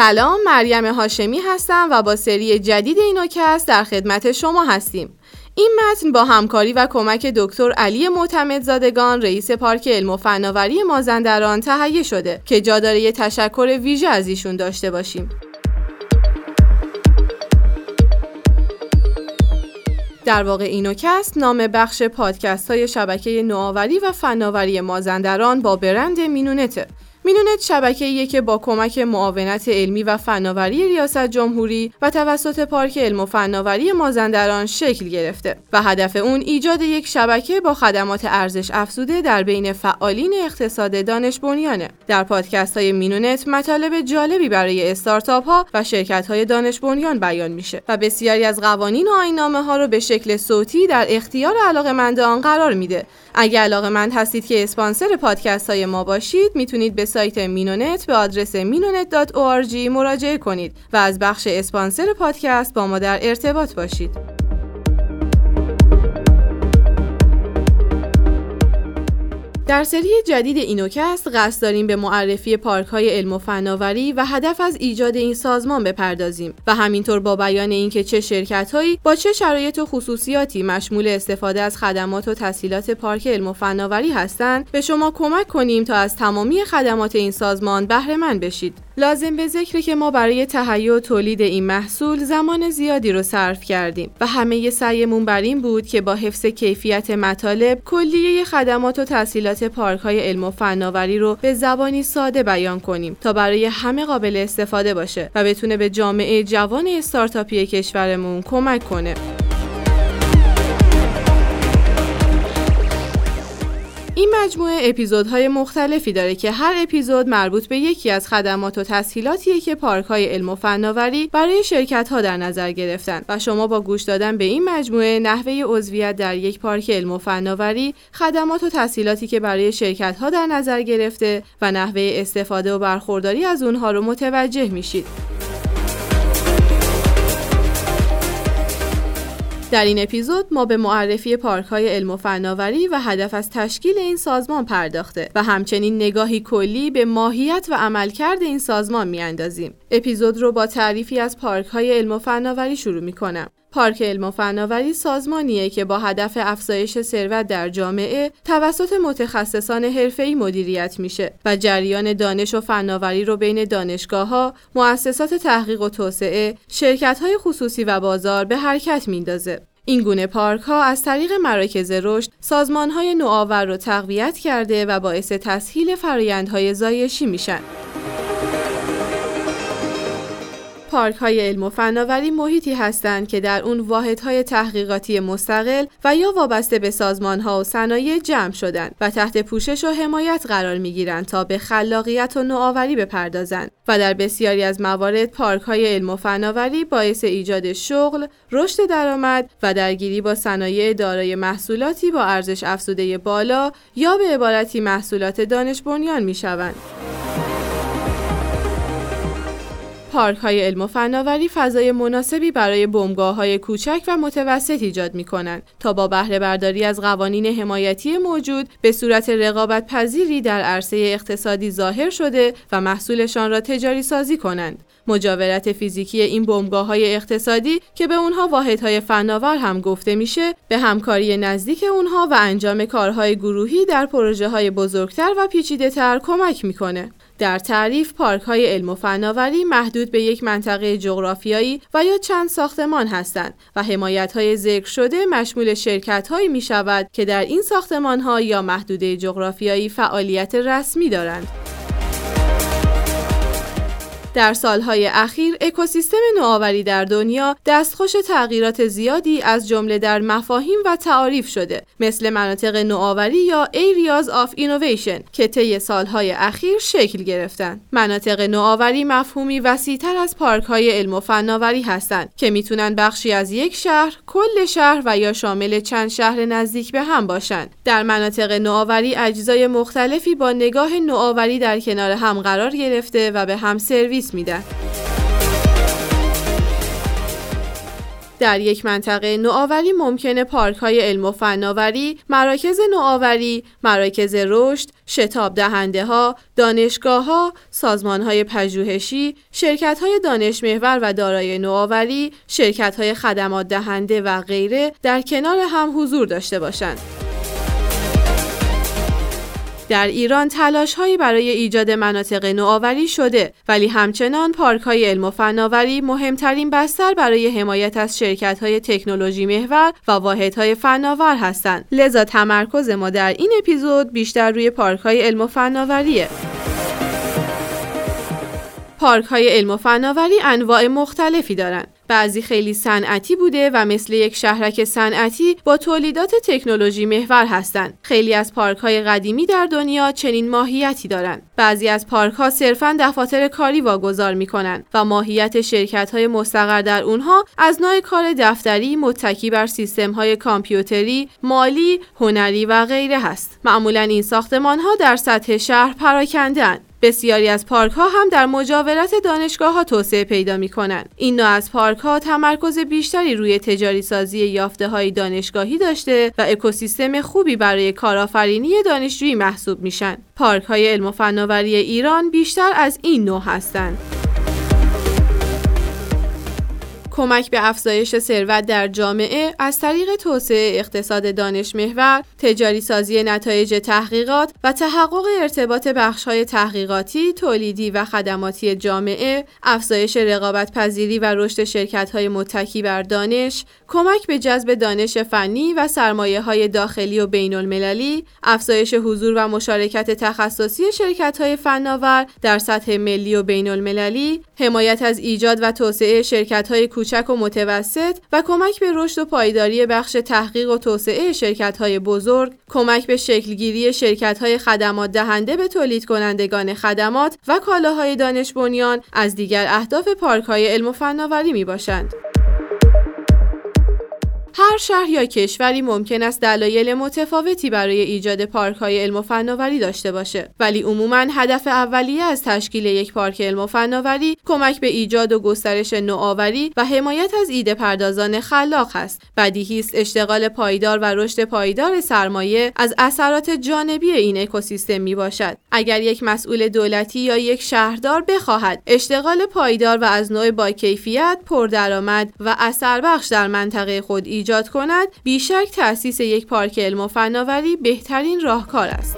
سلام مریم هاشمی هستم و با سری جدید اینوکست در خدمت شما هستیم. این متن با همکاری و کمک دکتر علی معتمدزادگان رئیس پارک علم و فناوری مازندران تهیه شده که جا داره یه تشکر ویژه از ایشون داشته باشیم. در واقع اینوکست نام بخش پادکست های شبکه نوآوری و فناوری مازندران با برند مینونته. مینونت شبکه که با کمک معاونت علمی و فناوری ریاست جمهوری و توسط پارک علم و فناوری مازندران شکل گرفته و هدف اون ایجاد یک شبکه با خدمات ارزش افزوده در بین فعالین اقتصاد دانش بنیانه. در پادکست های مینونت مطالب جالبی برای استارتاپ ها و شرکت های دانش بنیان بیان میشه و بسیاری از قوانین و آینامه ها رو به شکل صوتی در اختیار علاقمندان قرار میده اگر علاقه مند هستید که اسپانسر پادکست های ما باشید می‌تونید به سایت مینونت به آدرس minonet.org مراجعه کنید و از بخش اسپانسر پادکست با ما در ارتباط باشید. در سری جدید اینوکست قصد داریم به معرفی پارک های علم و فناوری و هدف از ایجاد این سازمان بپردازیم و همینطور با بیان اینکه چه شرکت هایی با چه شرایط و خصوصیاتی مشمول استفاده از خدمات و تسهیلات پارک علم و فناوری هستند به شما کمک کنیم تا از تمامی خدمات این سازمان بهره مند بشید. لازم به ذکر که ما برای تهیه و تولید این محصول زمان زیادی رو صرف کردیم و همه سعیمون بر این بود که با حفظ کیفیت مطالب کلیه خدمات و تسهیلات پارک های علم و فناوری رو به زبانی ساده بیان کنیم تا برای همه قابل استفاده باشه و بتونه به جامعه جوان استارتاپی کشورمون کمک کنه. این مجموعه اپیزودهای مختلفی داره که هر اپیزود مربوط به یکی از خدمات و تسهیلاتیه که پارک های علم و فناوری برای شرکت ها در نظر گرفتن و شما با گوش دادن به این مجموعه نحوه عضویت در یک پارک علم و فناوری خدمات و تسهیلاتی که برای شرکت ها در نظر گرفته و نحوه استفاده و برخورداری از اونها رو متوجه میشید. در این اپیزود ما به معرفی پارک های علم و فناوری و هدف از تشکیل این سازمان پرداخته و همچنین نگاهی کلی به ماهیت و عملکرد این سازمان میاندازیم. اپیزود رو با تعریفی از پارک های علم و فناوری شروع می کنم. پارک علم و فناوری سازمانیه که با هدف افزایش ثروت در جامعه توسط متخصصان حرفه‌ای مدیریت میشه و جریان دانش و فناوری رو بین دانشگاه ها، مؤسسات تحقیق و توسعه، شرکت های خصوصی و بازار به حرکت میندازه. این گونه پارک ها از طریق مراکز رشد سازمان های نوآور رو تقویت کرده و باعث تسهیل فرایندهای زایشی میشن. پارک های علم و فناوری محیطی هستند که در اون واحدهای تحقیقاتی مستقل و یا وابسته به سازمان ها و صنایع جمع شدند و تحت پوشش و حمایت قرار می گیرند تا به خلاقیت و نوآوری بپردازند و در بسیاری از موارد پارک های علم و فناوری باعث ایجاد شغل، رشد درآمد و درگیری با صنایع دارای محصولاتی با ارزش افزوده بالا یا به عبارتی محصولات دانش بنیان می شوند. پارک های علم و فناوری فضای مناسبی برای بمگاه های کوچک و متوسط ایجاد می کنند تا با بهره برداری از قوانین حمایتی موجود به صورت رقابت پذیری در عرصه اقتصادی ظاهر شده و محصولشان را تجاری سازی کنند. مجاورت فیزیکی این بمگاه های اقتصادی که به اونها واحدهای فناور هم گفته میشه به همکاری نزدیک اونها و انجام کارهای گروهی در پروژه های بزرگتر و پیچیده تر کمک می‌کنه. در تعریف پارک های علم و فناوری محدود به یک منطقه جغرافیایی و یا چند ساختمان هستند و حمایت های ذکر شده مشمول شرکت هایی می شود که در این ساختمان ها یا محدوده جغرافیایی فعالیت رسمی دارند. در سالهای اخیر اکوسیستم نوآوری در دنیا دستخوش تغییرات زیادی از جمله در مفاهیم و تعاریف شده مثل مناطق نوآوری یا Areas of Innovation که طی سالهای اخیر شکل گرفتن مناطق نوآوری مفهومی وسیعتر از پارک های علم و فناوری هستند که می‌تونن بخشی از یک شهر، کل شهر و یا شامل چند شهر نزدیک به هم باشند. در مناطق نوآوری اجزای مختلفی با نگاه نوآوری در کنار هم قرار گرفته و به هم سرویس میدن. در یک منطقه نوآوری ممکنه پارک های علم و فناوری، مراکز نوآوری، مراکز رشد، شتاب دهنده ها، دانشگاه ها، سازمان های پژوهشی، شرکت های دانش محور و دارای نوآوری، شرکت های خدمات دهنده و غیره در کنار هم حضور داشته باشند. در ایران تلاش هایی برای ایجاد مناطق نوآوری شده ولی همچنان پارک های علم و فناوری مهمترین بستر برای حمایت از شرکت های تکنولوژی محور و واحد های فناور هستند لذا تمرکز ما در این اپیزود بیشتر روی پارک های علم و فناوریه پارک های علم و فناوری انواع مختلفی دارند. بعضی خیلی صنعتی بوده و مثل یک شهرک صنعتی با تولیدات تکنولوژی محور هستند. خیلی از پارک های قدیمی در دنیا چنین ماهیتی دارند. بعضی از پارک ها صرفا دفاتر کاری واگذار می کنند و ماهیت شرکت های مستقر در اونها از نوع کار دفتری متکی بر سیستم های کامپیوتری، مالی، هنری و غیره هست. معمولا این ساختمان ها در سطح شهر پراکنده بسیاری از پارک ها هم در مجاورت دانشگاه ها توسعه پیدا می کنند. این نوع از پارک ها تمرکز بیشتری روی تجاری سازی یافته های دانشگاهی داشته و اکوسیستم خوبی برای کارآفرینی دانشجویی محسوب میشن. پارک های علم و فناوری ایران بیشتر از این نوع هستند. کمک به افزایش ثروت در جامعه از طریق توسعه اقتصاد دانش محور، تجاری سازی نتایج تحقیقات و تحقق ارتباط بخش‌های تحقیقاتی، تولیدی و خدماتی جامعه، افزایش رقابت پذیری و رشد شرکت‌های متکی بر دانش، کمک به جذب دانش فنی و سرمایه های داخلی و بین المللی، افزایش حضور و مشارکت تخصصی شرکت های فناور در سطح ملی و بین المللی، حمایت از ایجاد و توسعه شرکت های کوچک و متوسط و کمک به رشد و پایداری بخش تحقیق و توسعه شرکت های بزرگ، کمک به شکلگیری شرکت های خدمات دهنده به تولید کنندگان خدمات و کالاهای دانش بنیان از دیگر اهداف پارک های علم و فناوری می باشند. هر شهر یا کشوری ممکن است دلایل متفاوتی برای ایجاد پارک های علم و فناوری داشته باشه. ولی عموما هدف اولیه از تشکیل یک پارک علم و فناوری کمک به ایجاد و گسترش نوآوری و حمایت از ایده پردازان خلاق است. بدیهی است اشتغال پایدار و رشد پایدار سرمایه از اثرات جانبی این اکوسیستم می باشد. اگر یک مسئول دولتی یا یک شهردار بخواهد اشتغال پایدار و از نوع با کیفیت پردرآمد و اثر بخش در منطقه خود ایجاد کند بیشک تأسیس یک پارک علم و فناوری بهترین راهکار است.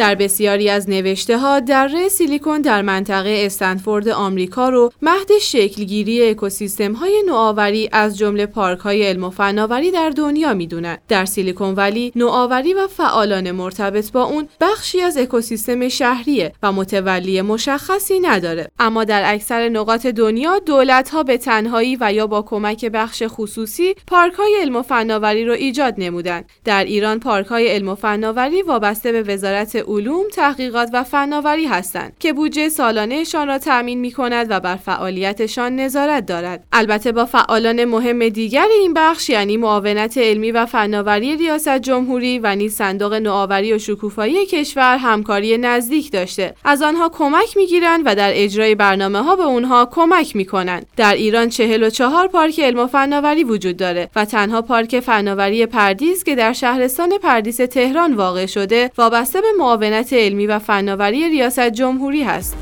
در بسیاری از نوشته ها در سیلیکون در منطقه استنفورد آمریکا رو مهد شکلگیری اکوسیستم های نوآوری از جمله پارک های علم و فناوری در دنیا می‌دونند. در سیلیکون ولی نوآوری و فعالان مرتبط با اون بخشی از اکوسیستم شهریه و متولی مشخصی نداره. اما در اکثر نقاط دنیا دولت ها به تنهایی و یا با کمک بخش خصوصی پارک های علم و فناوری رو ایجاد نمودند. در ایران پارک های علم و فناوری وابسته به وزارت علوم، تحقیقات و فناوری هستند که بودجه سالانهشان را تأمین می کند و بر فعالیتشان نظارت دارد. البته با فعالان مهم دیگر این بخش یعنی معاونت علمی و فناوری ریاست جمهوری و نیز صندوق نوآوری و شکوفایی کشور همکاری نزدیک داشته. از آنها کمک می گیرند و در اجرای برنامه ها به اونها کمک می کنند. در ایران 44 پارک علم و فناوری وجود داره و تنها پارک فناوری پردیس که در شهرستان پردیس تهران واقع شده وابسته به معاونت علمی و فناوری ریاست جمهوری هست.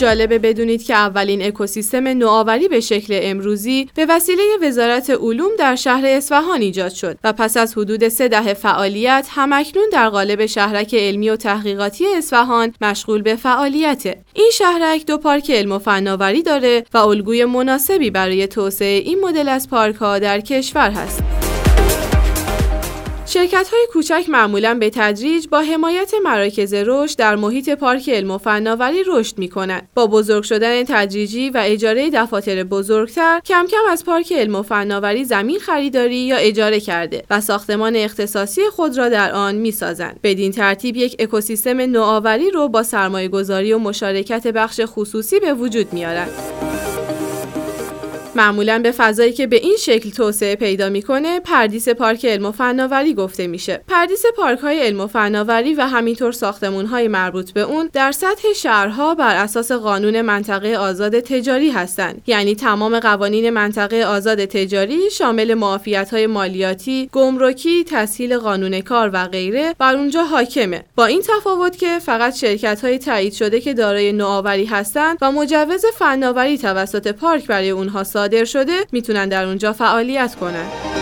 جالبه بدونید که اولین اکوسیستم نوآوری به شکل امروزی به وسیله وزارت علوم در شهر اصفهان ایجاد شد و پس از حدود سه دهه فعالیت همکنون در قالب شهرک علمی و تحقیقاتی اصفهان مشغول به فعالیت. این شهرک دو پارک علم و فناوری داره و الگوی مناسبی برای توسعه این مدل از پارک ها در کشور هست. شرکت های کوچک معمولا به تدریج با حمایت مراکز رشد در محیط پارک علم و فناوری رشد می کنند. با بزرگ شدن تدریجی و اجاره دفاتر بزرگتر کم کم از پارک علم و فناوری زمین خریداری یا اجاره کرده و ساختمان اختصاصی خود را در آن می سازند. بدین ترتیب یک اکوسیستم نوآوری رو با سرمایه گذاری و مشارکت بخش خصوصی به وجود میارند. معمولا به فضایی که به این شکل توسعه پیدا می‌کنه پردیس پارک علم و فناوری گفته میشه. پردیس پارک های علم و فناوری و همینطور ساختمون های مربوط به اون در سطح شهرها بر اساس قانون منطقه آزاد تجاری هستند. یعنی تمام قوانین منطقه آزاد تجاری شامل معافیت های مالیاتی گمرکی تسهیل قانون کار و غیره بر اونجا حاکمه. با این تفاوت که فقط شرکت های تایید شده که دارای نوآوری هستند و مجوز فناوری توسط پارک برای اونها صادر شده می‌تونن در اونجا فعالیت کنن.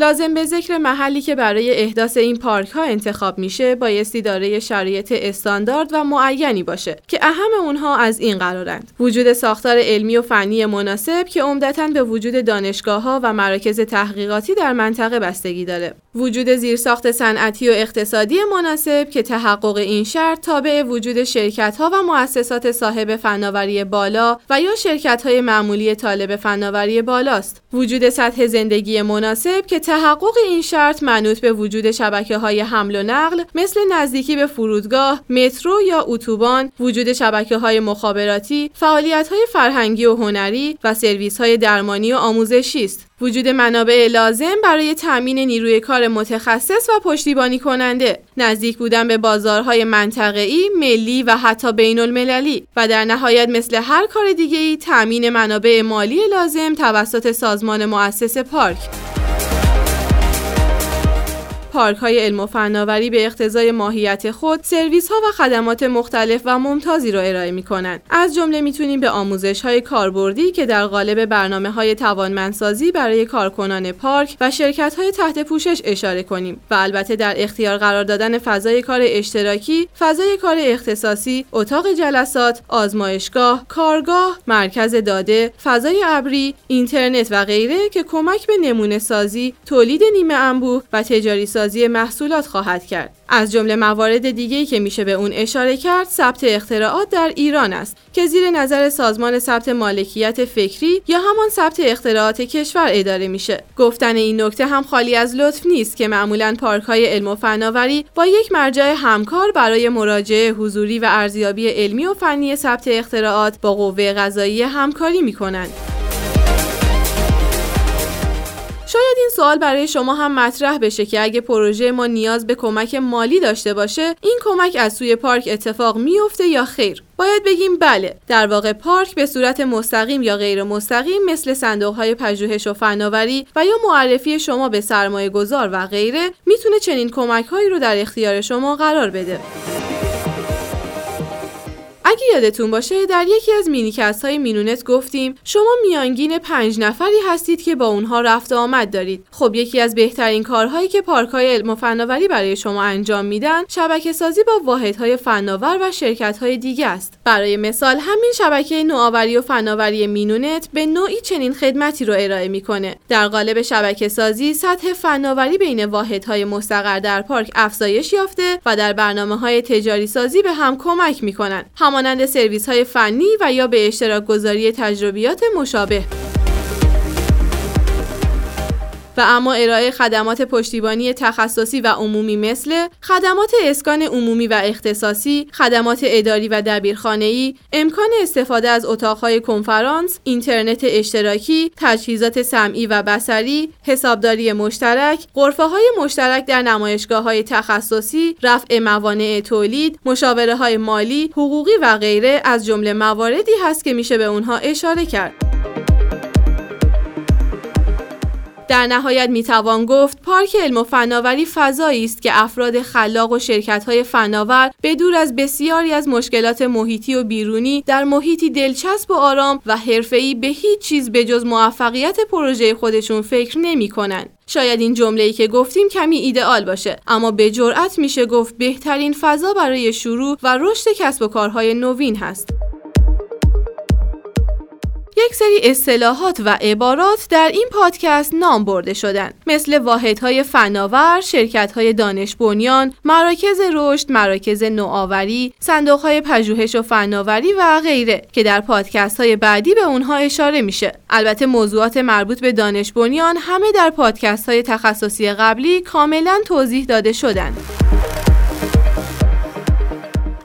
لازم به ذکر محلی که برای احداث این پارک ها انتخاب میشه بایستی دارای شرایط استاندارد و معینی باشه که اهم اونها از این قرارند. وجود ساختار علمی و فنی مناسب که عمدتا به وجود دانشگاه ها و مراکز تحقیقاتی در منطقه بستگی داره. وجود زیرساخت صنعتی و اقتصادی مناسب که تحقق این شرط تابع وجود شرکت ها و مؤسسات صاحب فناوری بالا و یا شرکت های معمولی طالب فناوری بالاست. وجود سطح زندگی مناسب که تحقق این شرط منوط به وجود شبکه های حمل و نقل مثل نزدیکی به فرودگاه، مترو یا اتوبان، وجود شبکه های مخابراتی، فعالیت های فرهنگی و هنری و سرویس های درمانی و آموزشی است. وجود منابع لازم برای تأمین نیروی کار متخصص و پشتیبانی کننده، نزدیک بودن به بازارهای منطقه‌ای، ملی و حتی بین المللی و در نهایت مثل هر کار دیگه‌ای تأمین منابع مالی لازم توسط سازمان مؤسس پارک. پارک های علم و فناوری به اقتضای ماهیت خود سرویس ها و خدمات مختلف و ممتازی را ارائه می کنند از جمله می‌تونیم به آموزش های کاربردی که در قالب برنامه های توانمندسازی برای کارکنان پارک و شرکت های تحت پوشش اشاره کنیم و البته در اختیار قرار دادن فضای کار اشتراکی فضای کار اختصاصی اتاق جلسات آزمایشگاه کارگاه مرکز داده فضای ابری اینترنت و غیره که کمک به نمونه سازی تولید نیمه انبوه و تجاری محصولات خواهد کرد. از جمله موارد دیگه‌ای که میشه به اون اشاره کرد ثبت اختراعات در ایران است که زیر نظر سازمان ثبت مالکیت فکری یا همان ثبت اختراعات کشور اداره میشه گفتن این نکته هم خالی از لطف نیست که معمولا پارک های علم و فناوری با یک مرجع همکار برای مراجعه حضوری و ارزیابی علمی و فنی ثبت اختراعات با قوه قضایی همکاری می‌کنند شاید این سوال برای شما هم مطرح بشه که اگه پروژه ما نیاز به کمک مالی داشته باشه این کمک از سوی پارک اتفاق میفته یا خیر؟ باید بگیم بله در واقع پارک به صورت مستقیم یا غیر مستقیم مثل صندوق های پژوهش و فناوری و یا معرفی شما به سرمایه گذار و غیره می‌تونه چنین کمک هایی رو در اختیار شما قرار بده. اگه یادتون باشه در یکی از مینوکست های مینونت گفتیم شما میانگین پنج نفری هستید که با اونها رفت آمد دارید. خب یکی از بهترین کارهایی که پارک های علم و فناوری برای شما انجام میدن شبکه سازی با واحدهای فناور و شرکت های دیگه است. برای مثال همین شبکه نوآوری و فناوری مینونت به نوعی چنین خدمتی رو ارائه می‌کنه. در قالب شبکه سازی سطح فناوری بین واحدهای مستقر در پارک افزایش یافته و در برنامه های تجاری سازی به هم کمک می‌کنن. همانند سرویس های فنی و یا به اشتراک گذاری تجربیات مشابه. و اما ارائه خدمات پشتیبانی تخصصی و عمومی مثل خدمات اسکان عمومی و اختصاصی، خدمات اداری و دبیرخانه‌ای، امکان استفاده از اتاقهای کنفرانس، اینترنت اشتراکی، تجهیزات سمعی و بصری، حسابداری مشترک، غرفه های مشترک در نمایشگاه های تخصصی، رفع موانع تولید، مشاوره های مالی، حقوقی و غیره از جمله مواردی هست که میشه به اونها اشاره کرد. در نهایت می‌توان گفت پارک علم و فناوری فضایی است که افراد خلاق و شرکت های فناور به دور از بسیاری از مشکلات محیطی و بیرونی در محیطی دلچسب و آرام و حرفه‌ای به هیچ چیز به جز موفقیت پروژه خودشون فکر نمی کنن. شاید این جمله‌ای که گفتیم کمی ایدئال باشه اما به جرأت میشه گفت بهترین فضا برای شروع و رشد کسب و کارهای نوین هست. یک سری اصطلاحات و عبارات در این پادکست نام برده شدن مثل واحدهای فناور، شرکت‌های دانش بنیان، مراکز رشد، مراکز نوآوری، صندوق‌های پژوهش و فناوری و غیره که در پادکست‌های بعدی به اونها اشاره میشه. البته موضوعات مربوط به دانش بنیان همه در پادکست‌های تخصصی قبلی کاملا توضیح داده شدند.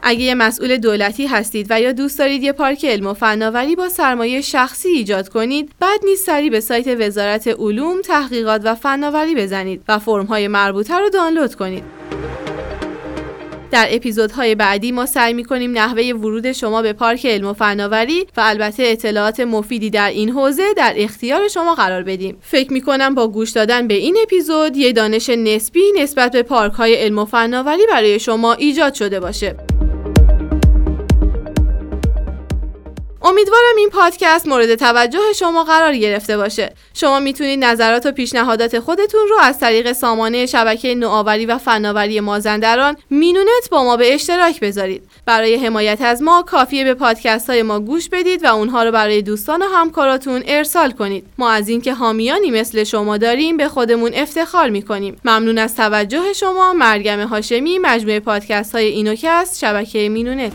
اگه یه مسئول دولتی هستید و یا دوست دارید یه پارک علم و فناوری با سرمایه شخصی ایجاد کنید بعد نیست سری به سایت وزارت علوم تحقیقات و فناوری بزنید و فرم‌های مربوطه رو دانلود کنید. در اپیزودهای بعدی ما سعی می‌کنیم نحوه ورود شما به پارک علم و فناوری و البته اطلاعات مفیدی در این حوزه در اختیار شما قرار بدیم. فکر می‌کنم با گوش دادن به این اپیزود یه دانش نسبی نسبت به پارک های علم و فناوری برای شما ایجاد شده باشه. امیدوارم این پادکست مورد توجه شما قرار گرفته باشه. شما می‌تونید نظرات و پیشنهادات خودتون رو از طریق سامانه شبکه نوآوری و فناوری مازندران مینونت با ما به اشتراک بذارید. برای حمایت از ما کافیه به پادکست های ما گوش بدید و اونها رو برای دوستان و همکاراتون ارسال کنید. ما از اینکه حامیانی مثل شما داریم به خودمون افتخار می‌کنیم. ممنون از توجه شما. مریم هاشمی مجموعه پادکست های مینوکست شبکه مینونت